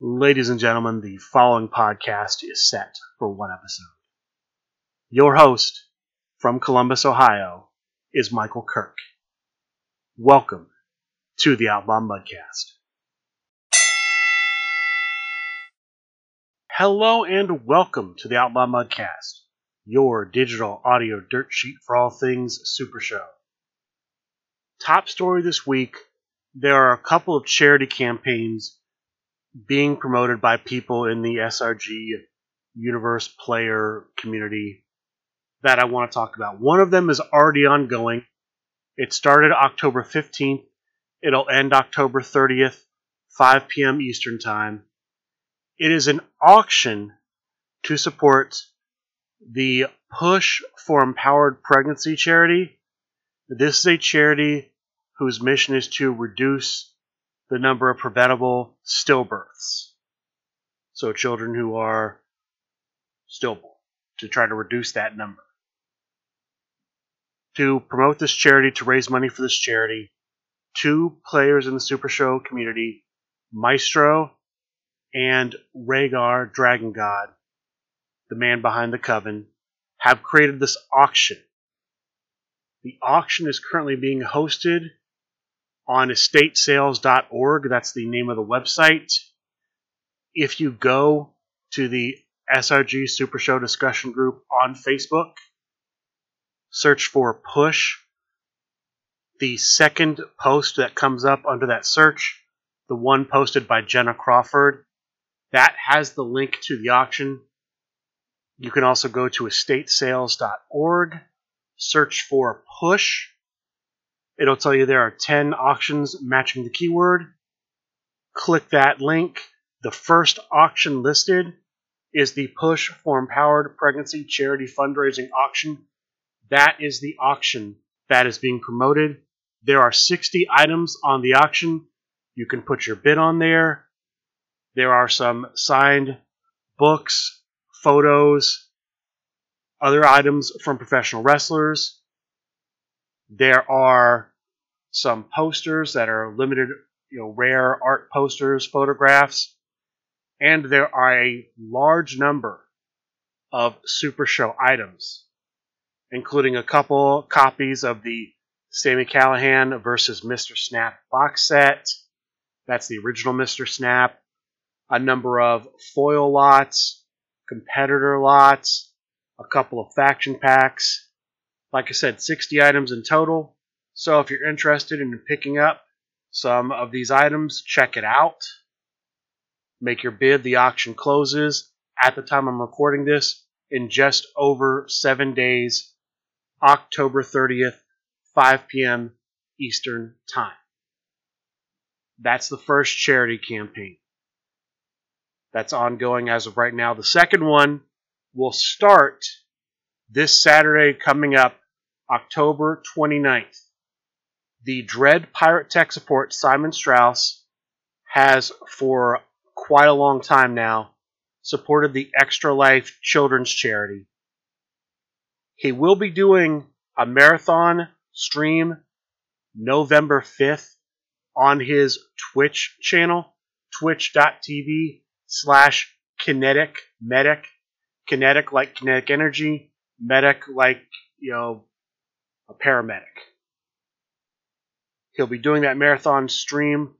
Ladies and gentlemen, the following podcast is set for one episode. Your host from Columbus, Ohio, is Michael Kirk. Welcome to the Outlaw Mudcast. Hello and welcome to the Outlaw Mudcast, your digital audio dirt sheet for all things Super Show. Top story this week there are a couple of charity campaigns being promoted by people in the SRG universe player community that I want to talk about. One of them is already ongoing. It started October 15th. It'll end October 30th, 5 p.m. Eastern Time. It is an auction to support the Push for Empowered Pregnancy charity. This is a charity whose mission is to reduce the number of preventable stillbirths. So, children who are stillborn, to try to reduce that number. To promote this charity, to raise money for this charity, two players in the Super Show community, Maestro and Rhaegar Dragon God, the man behind the coven, have created this auction. The auction is currently being hosted on estatesales.org. That's the name of the website. If you go to the SRG Super Show discussion group on Facebook, search for Push. The second post that comes up under that search, the one posted by Jenna Crawford, that has the link to the auction. You can also go to estatesales.org, search for Push, It'll tell you there are 10 auctions matching the keyword. Click that link. The first auction listed is the Push for Empowered Pregnancy Charity Fundraising Auction. That is the auction that is being promoted. There are 60 items on the auction. You can put your bid on there. There are some signed books, photos, other items from professional wrestlers. There are some posters that are limited, you know, rare art posters, photographs, and there are a large number of Super Show items, including a couple copies of the Sami Callihan versus Mr. Snap box set. That's the original Mr. Snap. A number of foil lots, competitor lots, a couple of faction packs. Like I said, 60 items in total. So if you're interested in picking up some of these items, check it out. Make your bid. The auction closes at the time I'm recording this in just over seven days, October 30th, 5 p.m. Eastern Time. That's the first charity campaign. That's ongoing as of right now. The second one will start this Saturday coming up, October 29th the Dread Pirate Tech Support, Simon Strauss, has for quite a long time now supported the Extra Life Children's Charity. He will be doing a marathon stream November 5th on his Twitch channel, twitch.tv slash kinetic medic. Kinetic like kinetic energy, medic like, you know, a paramedic. He'll be doing that marathon stream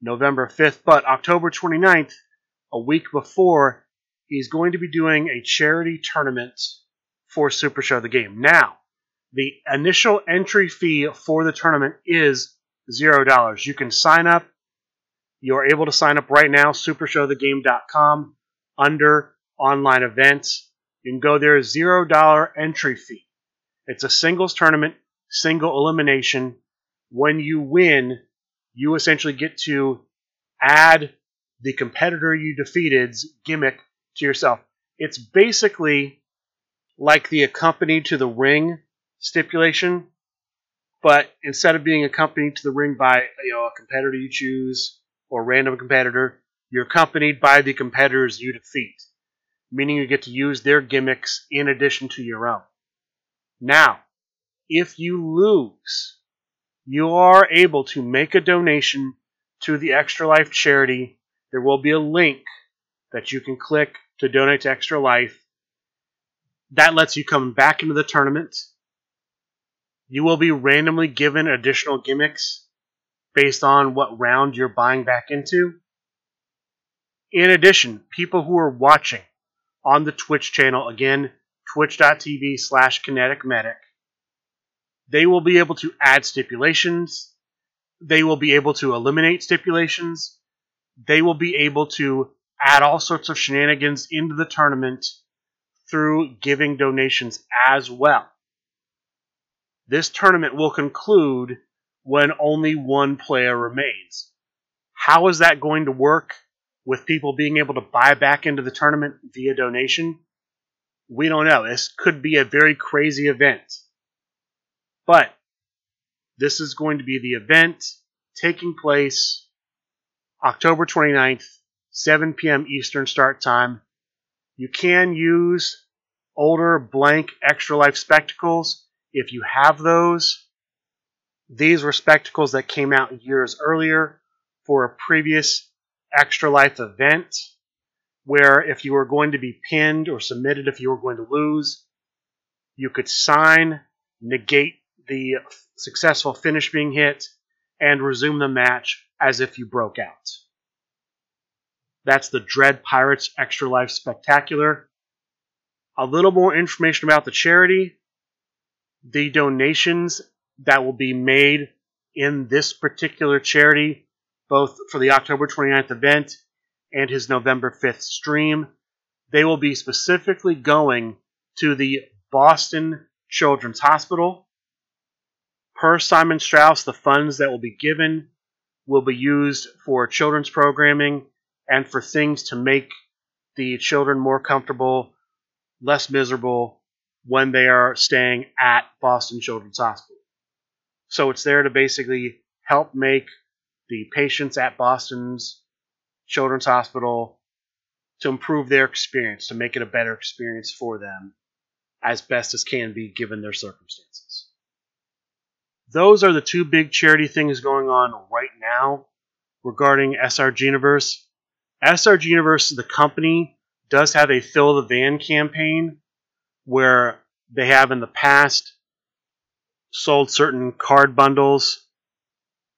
November 5th, but October 29th, a week before, he's going to be doing a charity tournament for Super Show the Game. Now, the initial entry fee for the tournament is $0. You can sign up. You're able to sign up right now, supershowthegame.com, under online events. You can go there, $0 entry fee. It's a singles tournament, single elimination when you win, you essentially get to add the competitor you defeated's gimmick to yourself. It's basically like the accompanied to the ring stipulation, but instead of being accompanied to the ring by you know a competitor you choose or a random competitor, you're accompanied by the competitors you defeat, meaning you get to use their gimmicks in addition to your own. Now, if you lose, you are able to make a donation to the Extra Life charity. there will be a link that you can click to donate to Extra Life. That lets you come back into the tournament. You will be randomly given additional gimmicks based on what round you're buying back into. In addition, people who are watching on the Twitch channel, again, twitch.tv slash kinetic medic, they will be able to add stipulations. They will be able to eliminate stipulations. They will be able to add all sorts of shenanigans into the tournament through giving donations as well. This tournament will conclude when only one player remains. How is that going to work with people being able to buy back into the tournament via donation? We don't know. This could be a very crazy event. But this is going to be the event taking place October 29th, 7 p.m. Eastern start time. You can use older blank extra life spectacles if you have those. These were spectacles that came out years earlier for a previous extra life event where if you were going to be pinned or submitted if you were going to lose, you could sign, negate the successful finish being hit, and resume the match as if you broke out. That's the Dread Pirates Extra Life Spectacular. A little more information about the charity. The donations that will be made in this particular charity, both for the October 29th event and his November 5th stream, they will be specifically going to the Boston Children's Hospital Per Simon Strauss, the funds that will be given will be used for children's programming and for things to make the children more comfortable, less miserable when they are staying at Boston Children's Hospital. So it's there to basically help make the patients at Boston's Children's Hospital to improve their experience, to make it a better experience for them as best as can be given their circumstances those are the two big charity things going on right now regarding SRG Universe. SRG Universe, the company, does have a fill the van campaign where they have in the past sold certain card bundles.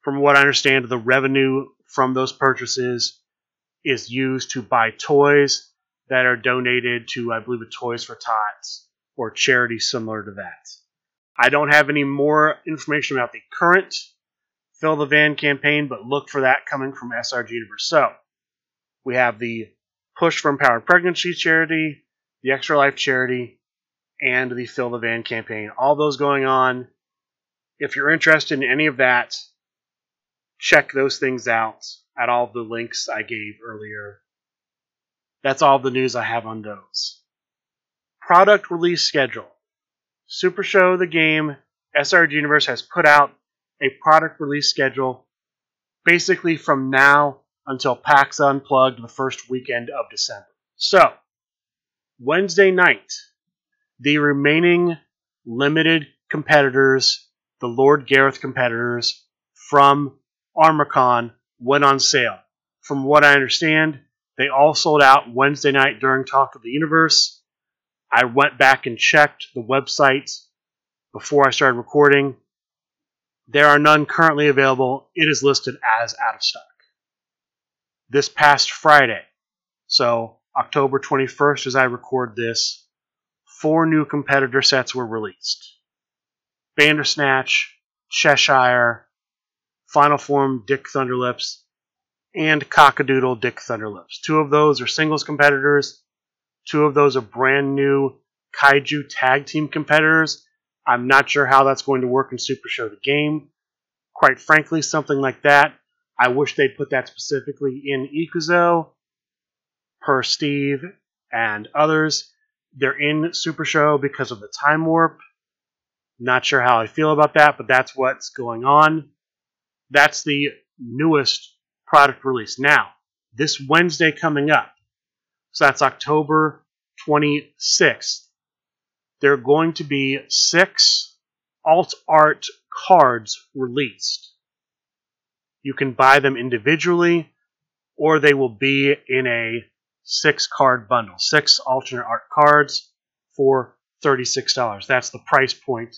From what I understand, the revenue from those purchases is used to buy toys that are donated to, I believe, a Toys for Tots or charities similar to that. I don't have any more information about the current Fill the Van campaign, but look for that coming from SRG Universe. So, we have the Push for Empowered Pregnancy charity, the Extra Life charity, and the Fill the Van campaign. All those going on. If you're interested in any of that, check those things out at all the links I gave earlier. That's all the news I have on those. Product release schedule. Super Show the game, SRG Universe has put out a product release schedule basically from now until PAX Unplugged the first weekend of December. So, Wednesday night, the remaining limited competitors, the Lord Gareth competitors from ArmorCon went on sale. From what I understand, they all sold out Wednesday night during Talk of the Universe. I went back and checked the websites before I started recording. There are none currently available. It is listed as out of stock. This past Friday, so October 21st, as I record this, four new competitor sets were released Bandersnatch, Cheshire, Final Form Dick Thunderlips, and Cockadoodle Dick Thunderlips. Two of those are singles competitors, Two of those are brand new Kaiju tag team competitors. I'm not sure how that's going to work in Super Show the game. Quite frankly, something like that, I wish they'd put that specifically in Ikuzo, per Steve and others. They're in Super Show because of the time warp. Not sure how I feel about that, but that's what's going on. That's the newest product release. Now, this Wednesday coming up, so that's October 26th. There are going to be six alt art cards released. You can buy them individually or they will be in a six card bundle, six alternate art cards for $36. That's the price point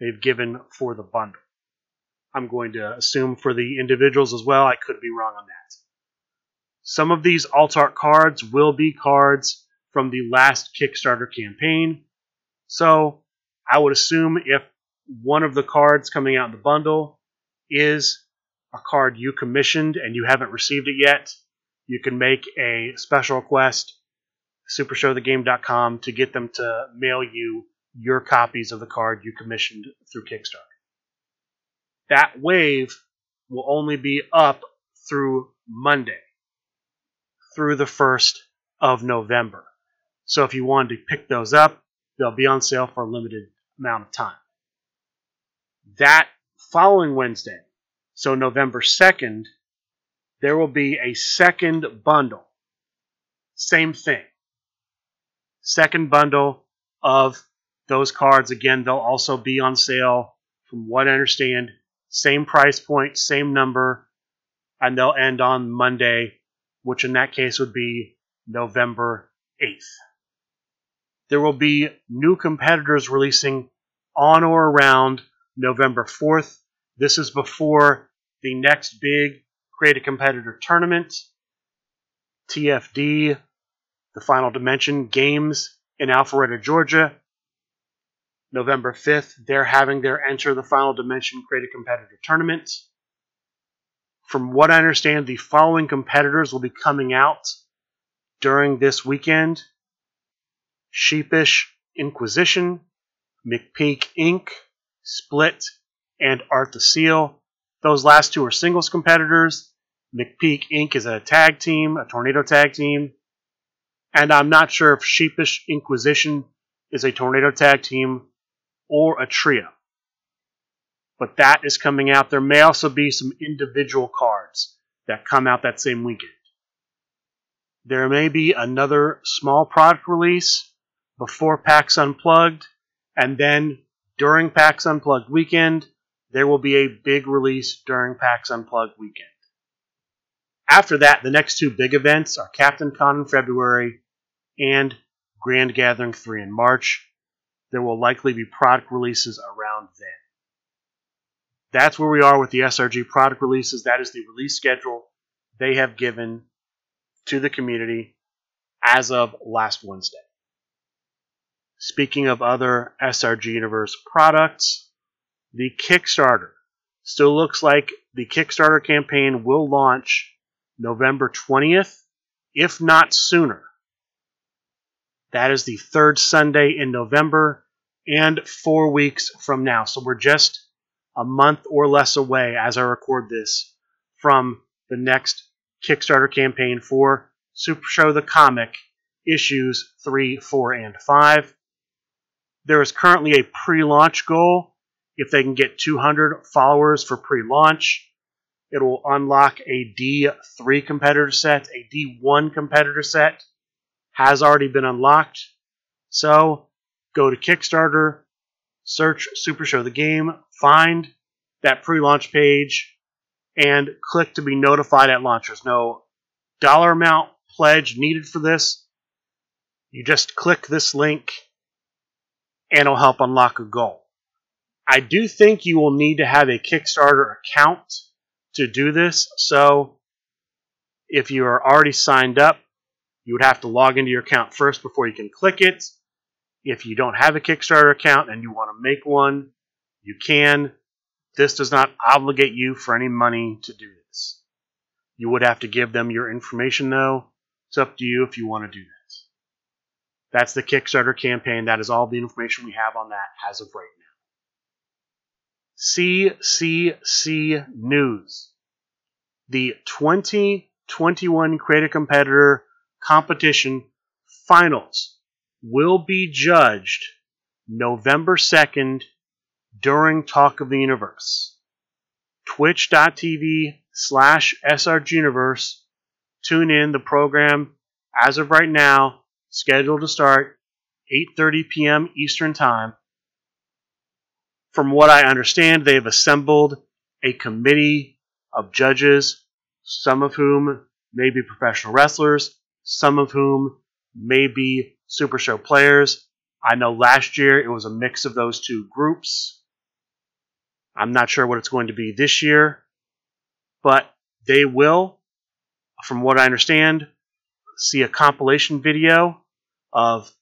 they've given for the bundle. I'm going to assume for the individuals as well. I could be wrong on that. Some of these alt art cards will be cards from the last Kickstarter campaign. So I would assume if one of the cards coming out in the bundle is a card you commissioned and you haven't received it yet, you can make a special request, supershowthegame.com, to get them to mail you your copies of the card you commissioned through Kickstarter. That wave will only be up through Monday, through the 1st of November. So if you wanted to pick those up, they'll be on sale for a limited amount of time. That following Wednesday, so November 2nd, there will be a second bundle. Same thing. Second bundle of those cards. Again, they'll also be on sale, from what I understand. Same price point, same number, and they'll end on Monday, which in that case would be November 8th. There will be new competitors releasing on or around November 4th. This is before the next big Create a Competitor tournament, TFD, the Final Dimension Games in Alpharetta, Georgia. November 5th, they're having their Enter the Final Dimension Create a Competitor tournament. From what I understand, the following competitors will be coming out during this weekend Sheepish Inquisition, McPeak Inc., Split, and Art the Seal. Those last two are singles competitors. McPeak Inc. is a tag team, a tornado tag team. And I'm not sure if Sheepish Inquisition is a tornado tag team or a trio. But that is coming out. There may also be some individual cards that come out that same weekend. There may be another small product release before PAX Unplugged, and then during PAX Unplugged weekend, there will be a big release during PAX Unplugged weekend. After that, the next two big events are Captain Con in February and Grand Gathering 3 in March. There will likely be product releases around then. That's where we are with the SRG product releases. That is the release schedule they have given to the community as of last Wednesday. Speaking of other SRG Universe products, the Kickstarter still looks like the Kickstarter campaign will launch November 20th, if not sooner. That is the third Sunday in November and four weeks from now. So we're just a month or less away as I record this from the next Kickstarter campaign for Super Show the Comic issues 3, 4, and 5. There is currently a pre launch goal. If they can get 200 followers for pre launch, it will unlock a D3 competitor set. A D1 competitor set has already been unlocked. So go to Kickstarter, search Super Show the Game, find that pre launch page, and click to be notified at launch. There's no dollar amount pledge needed for this. You just click this link and it'll help unlock a goal. I do think you will need to have a Kickstarter account to do this. So if you are already signed up, you would have to log into your account first before you can click it. If you don't have a Kickstarter account and you want to make one, you can. This does not obligate you for any money to do this. You would have to give them your information though. It's up to you if you want to do that. That's the Kickstarter campaign. That is all the information we have on that as of right now. CCC News. The 2021 Create a Competitor competition finals will be judged November 2nd during Talk of the Universe. Twitch.tv slash SRG Universe. Tune in. The program, as of right now, scheduled to start 8:30 p.m. Eastern Time. From what I understand, they've assembled a committee of judges, some of whom may be professional wrestlers, some of whom may be Super Show players. I know last year it was a mix of those two groups. I'm not sure what it's going to be this year, but they will, from what I understand, see a compilation video of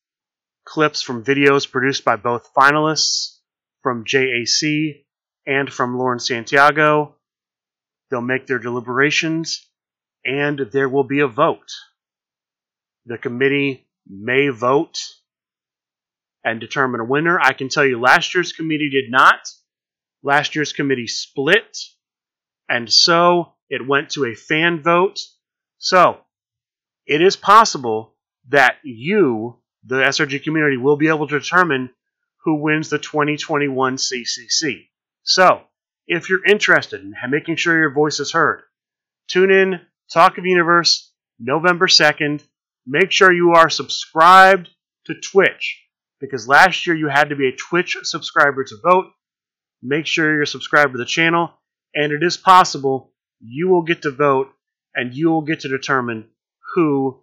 clips from videos produced by both finalists from JAC and from Lauren Santiago. They'll make their deliberations and there will be a vote. The committee may vote and determine a winner. I can tell you last year's committee did not. Last year's committee split, and so it went to a fan vote. So it is possible that you, the SRG community, will be able to determine who wins the 2021 CCC. So, if you're interested in making sure your voice is heard, tune in Talk of Universe November 2nd. Make sure you are subscribed to Twitch because last year you had to be a Twitch subscriber to vote. Make sure you're subscribed to the channel, and it is possible you will get to vote and you will get to determine who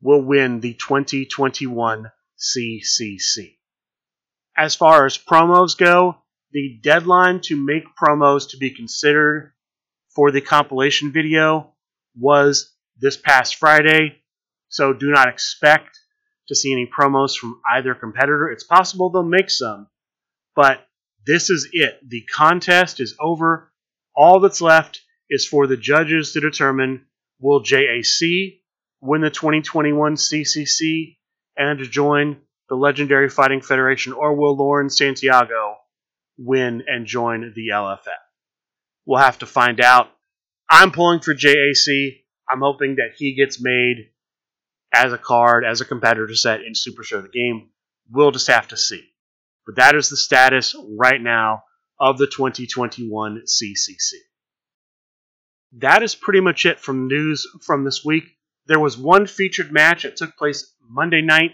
will win the 2021 CCC. As far as promos go, the deadline to make promos to be considered for the compilation video was this past Friday, so do not expect to see any promos from either competitor. It's possible they'll make some, but this is it. The contest is over. All that's left is for the judges to determine will JAC win the 2021 CCC and join the Legendary Fighting Federation, or will Lauren Santiago win and join the LFF? We'll have to find out. I'm pulling for JAC. I'm hoping that he gets made as a card, as a competitor set in Super Show the game. We'll just have to see. But that is the status right now of the 2021 CCC. That is pretty much it from news from this week. There was one featured match that took place Monday night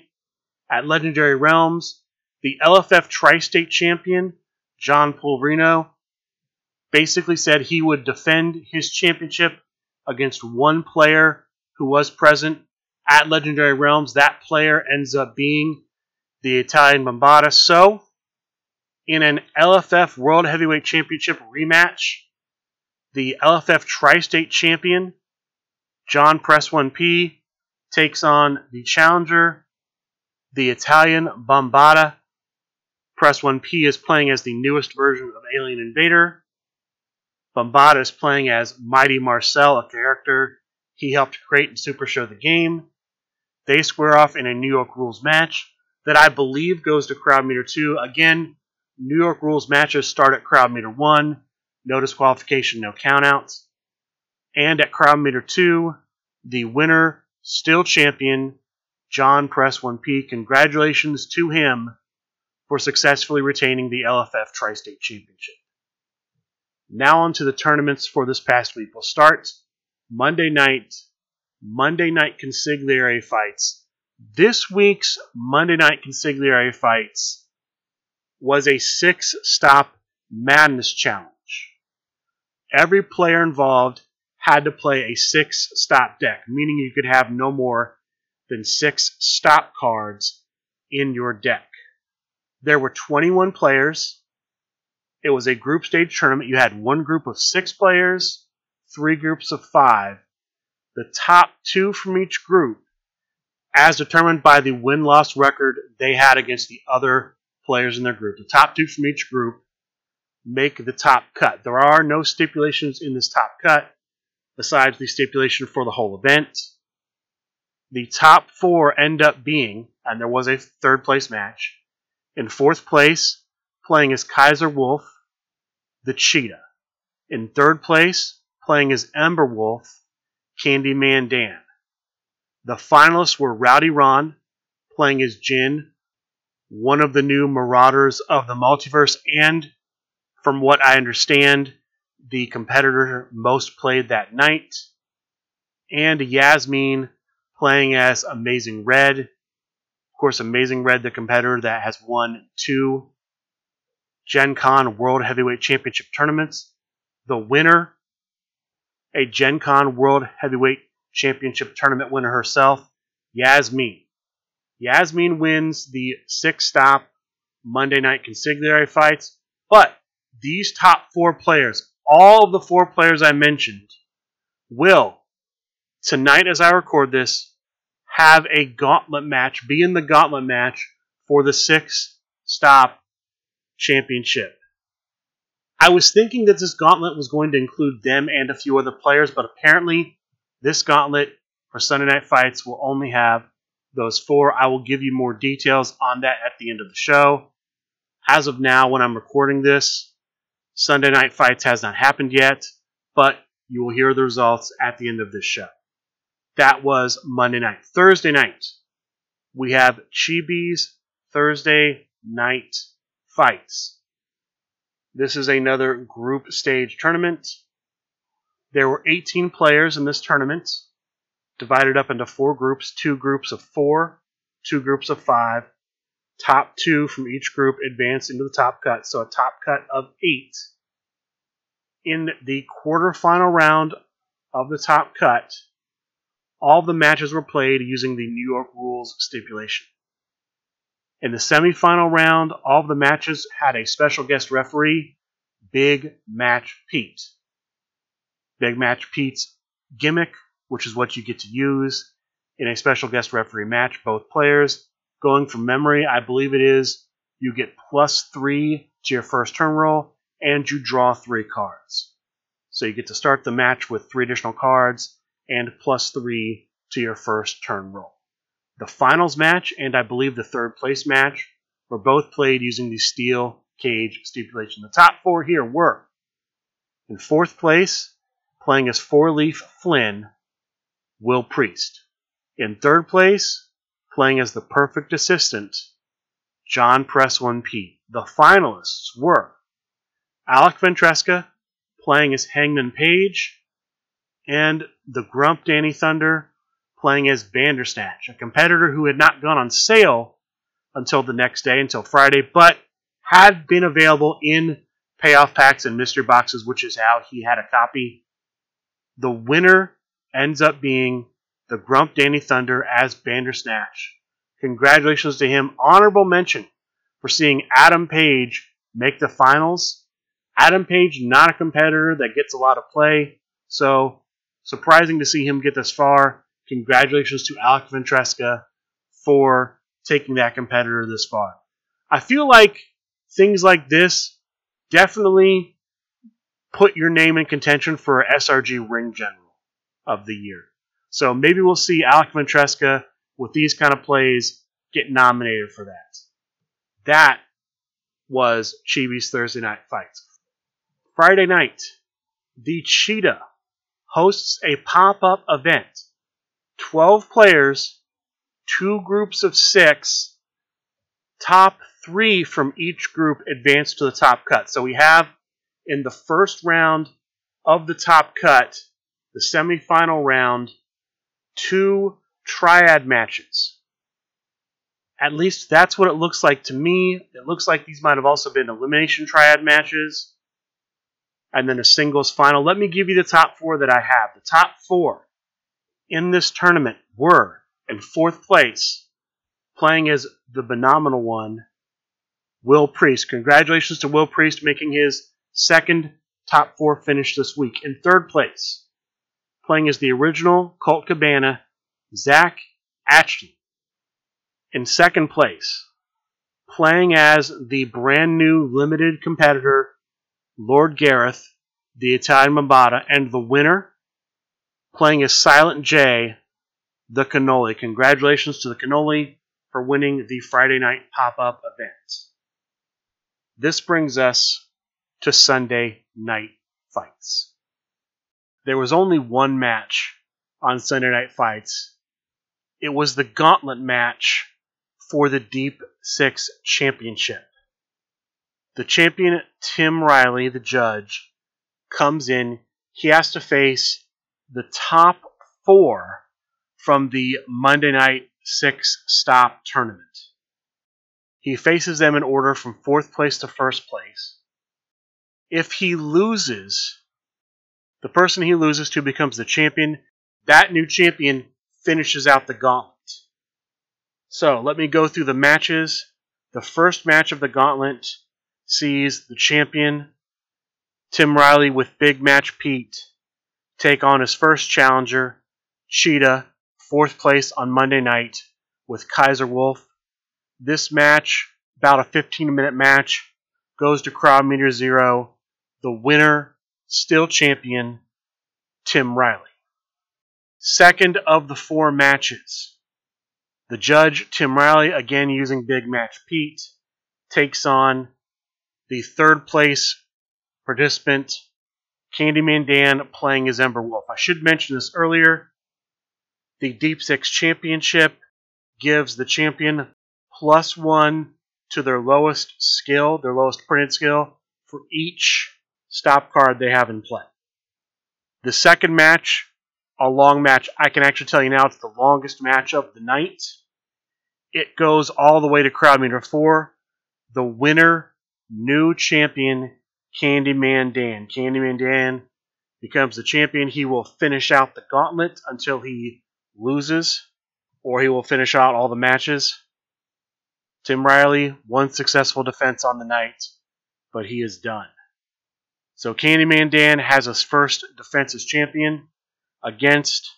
at Legendary Realms. The LFF Tri State Champion, John Pulverino, basically said he would defend his championship against one player who was present at Legendary Realms. That player ends up being the Italian Bombata. So, in an LFF World Heavyweight Championship rematch, the LFF Tri State Champion, John Press 1P, takes on the challenger, the Italian Bombata. Press 1P is playing as the newest version of Alien Invader. Bombata is playing as Mighty Marcel, a character he helped create and Super Show the game. They square off in a New York Rules match that I believe goes to Crowd Meter 2. Again, New York Rules matches start at Crowd Meter 1. No disqualification, no countouts. And at Crowd Meter 2, the winner, still champion, John Press 1P. Congratulations to him for successfully retaining the LFF Tri State Championship. Now on to the tournaments for this past week. We'll start Monday night Monday night consigliere fights. This week's Monday night consigliere fights was a six stop madness challenge. Every player involved had to play a six stop deck, meaning you could have no more than six stop cards in your deck. There were 21 players. It was a group stage tournament. You had one group of six players, three groups of five, the top two from each group, as determined by the win loss record they had against the other players in their group. The top two from each group make the top cut. There are no stipulations in this top cut besides the stipulation for the whole event. The top four end up being, and there was a third place match, in fourth place, playing as Kaiser Wolf, the Cheetah. In third place, playing as Ember Wolf, Candyman Dan. The finalists were Rowdy Ron, playing as Jin, one of the new Marauders of the Multiverse, and from what I understand, the competitor most played that night, and Yasmin playing as Amazing Red. Of course, Amazing Red, the competitor that has won two Gen Con World Heavyweight Championship tournaments. The winner a Gen Con World Heavyweight Championship tournament winner herself, Yasmin. Yasmin wins the six stop Monday night consigliere fights, but these top four players, all of the four players I mentioned, will, tonight as I record this, have a gauntlet match, be in the gauntlet match for the six stop championship. I was thinking that this gauntlet was going to include them and a few other players, but apparently this gauntlet for Sunday Night Fights will only have those four. I will give you more details on that at the end of the show. As of now, when I'm recording this, Sunday Night Fights has not happened yet, but you will hear the results at the end of this show. That was Monday night. Thursday night, we have Chibi's Thursday night fights. This is another group stage tournament. There were 18 players in this tournament, divided up into four groups two groups of four, two groups of five. Top two from each group advanced into the top cut, so a top cut of eight. In the quarterfinal round of the top cut, all the matches were played using the New York rules stipulation. In the semifinal round, all of the matches had a special guest referee, Big Match Pete. Big Match Pete's gimmick, which is what you get to use in a special guest referee match, both players. Going from memory, I believe it is you get plus three to your first turn roll, and you draw three cards. So you get to start the match with three additional cards and plus three to your first turn roll. The finals match and I believe the third place match were both played using the steel cage stipulation. The top four here were in fourth place, playing as four leaf Flynn, Will Priest. In third place, playing as the perfect assistant, John Press 1P. The finalists were Alec Ventresca, playing as Hangman Page, and the Grump Danny Thunder, playing as Bandersnatch, a competitor who had not gone on sale until the next day, until Friday, but had been available in payoff packs and mystery boxes, which is how he had a copy. The winner ends up being the Grump Danny Thunder as Bandersnatch. Congratulations to him. Honorable mention for seeing Adam Page make the finals. Adam Page, not a competitor that gets a lot of play, so surprising to see him get this far. Congratulations to Alec Ventresca for taking that competitor this far. I feel like things like this definitely put your name in contention for SRG Ring General of the Year. So maybe we'll see Alec Ventresca with these kind of plays get nominated for that. That was Chibi's Thursday night fights. Friday night, the Cheetah hosts a pop up event 12 players, two groups of six, top three from each group advance to the top cut. So we have in the first round of the top cut, the semifinal round, two triad matches. At least that's what it looks like to me. It looks like these might have also been elimination triad matches. And then a singles final. Let me give you the top four that I have. The top four in this tournament were in fourth place, playing as the phenomenal one, Will Priest. Congratulations to Will Priest making his second top four finish this week. In third place, playing as the original Colt Cabana, Zach Ashton. In second place, playing as the brand new limited competitor, Lord Gareth, the Italian Bombata, and the winner, playing as Silent J, the Cannoli. Congratulations to the Cannoli for winning the Friday night pop up event. This brings us to Sunday night fights. There was only one match on Sunday night fights. It was the gauntlet match for the Deep Six Championship. The champion, Tim Riley, the judge, comes in. He has to face the top four from the Monday night six stop tournament. He faces them in order from fourth place to first place. If he loses, the person he loses to becomes the champion. that new champion finishes out the gauntlet. So let me go through the matches. The first match of the gauntlet sees the champion, Tim Riley, with Big Match Pete, take on his first challenger, Cheetah, fourth place on Monday night, with Kaiser Wolf. This match, about a 15 minute match, goes to crowd meter zero. The winner, still champion, Tim Riley. Second of the four matches. The judge, Tim Riley, again using Big Match Pete, takes on the third place participant, Candyman Dan, playing as Ember Wolf. I should mention this earlier. The Deep Six Championship gives the champion plus one to their lowest skill, their lowest printed skill, for each stop card they have in play. The second match, a long match, I can actually tell you now it's the longest match of the night. It goes all the way to crowd meter four. The winner, new champion, Candyman Dan. Candyman Dan becomes the champion. He will finish out the gauntlet until he loses, or he will finish out all the matches. Tim Riley, one successful defense on the night, but he is done. So Candyman Dan has his first defense as champion against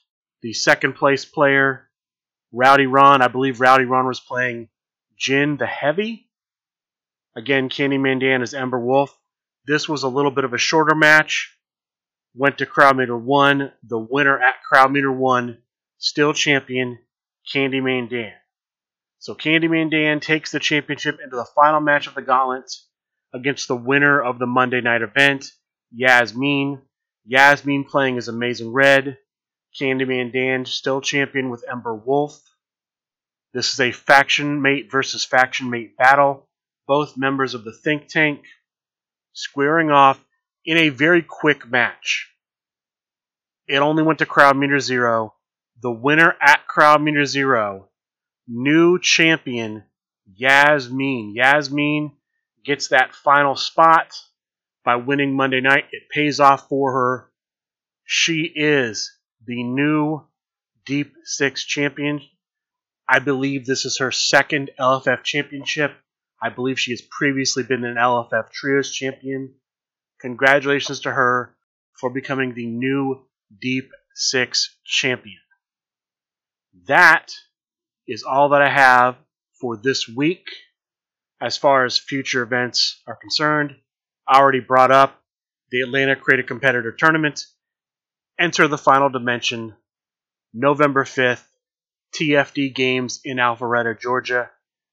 the second place player, Rowdy Ron. I believe Rowdy Ron was playing Jin the Heavy. Again, Candyman Dan is Ember Wolf. This was a little bit of a shorter match. Went to crowd meter one. The winner at crowd meter one, still champion, Candyman Dan. So Candyman Dan takes the championship into the final match of the gauntlet against the winner of the Monday night event, Yasmin. Yasmin playing as Amazing Red. Candyman Dan still champion with Ember Wolf. This is a faction mate versus faction mate battle. Both members of the think tank squaring off in a very quick match. It only went to crowd meter zero. The winner at crowd meter zero new champion, Yasmin. Yasmin gets that final spot by winning Monday night. It pays off for her. She is the new Deep Six champion. I believe this is her second LFF championship. I believe she has previously been an LFF Trios champion. Congratulations to her for becoming the new Deep Six champion. That is all that I have for this week as far as future events are concerned. I already brought up the Atlanta Create a Competitor Tournament. Enter the final dimension November 5th, TFD Games in Alpharetta, Georgia.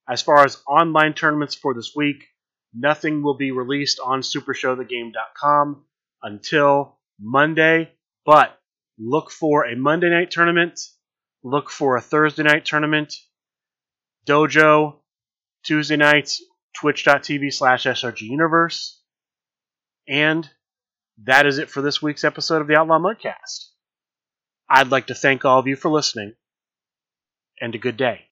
As far as online tournaments for this week, nothing will be released on supershowthegame.com until Monday, but look for a Monday night tournament look for a Thursday night tournament. Dojo, Tuesday nights, twitch.tv slash SRG Universe. And that is it for this week's episode of the Outlaw Mudcast. I'd like to thank all of you for listening, and a good day.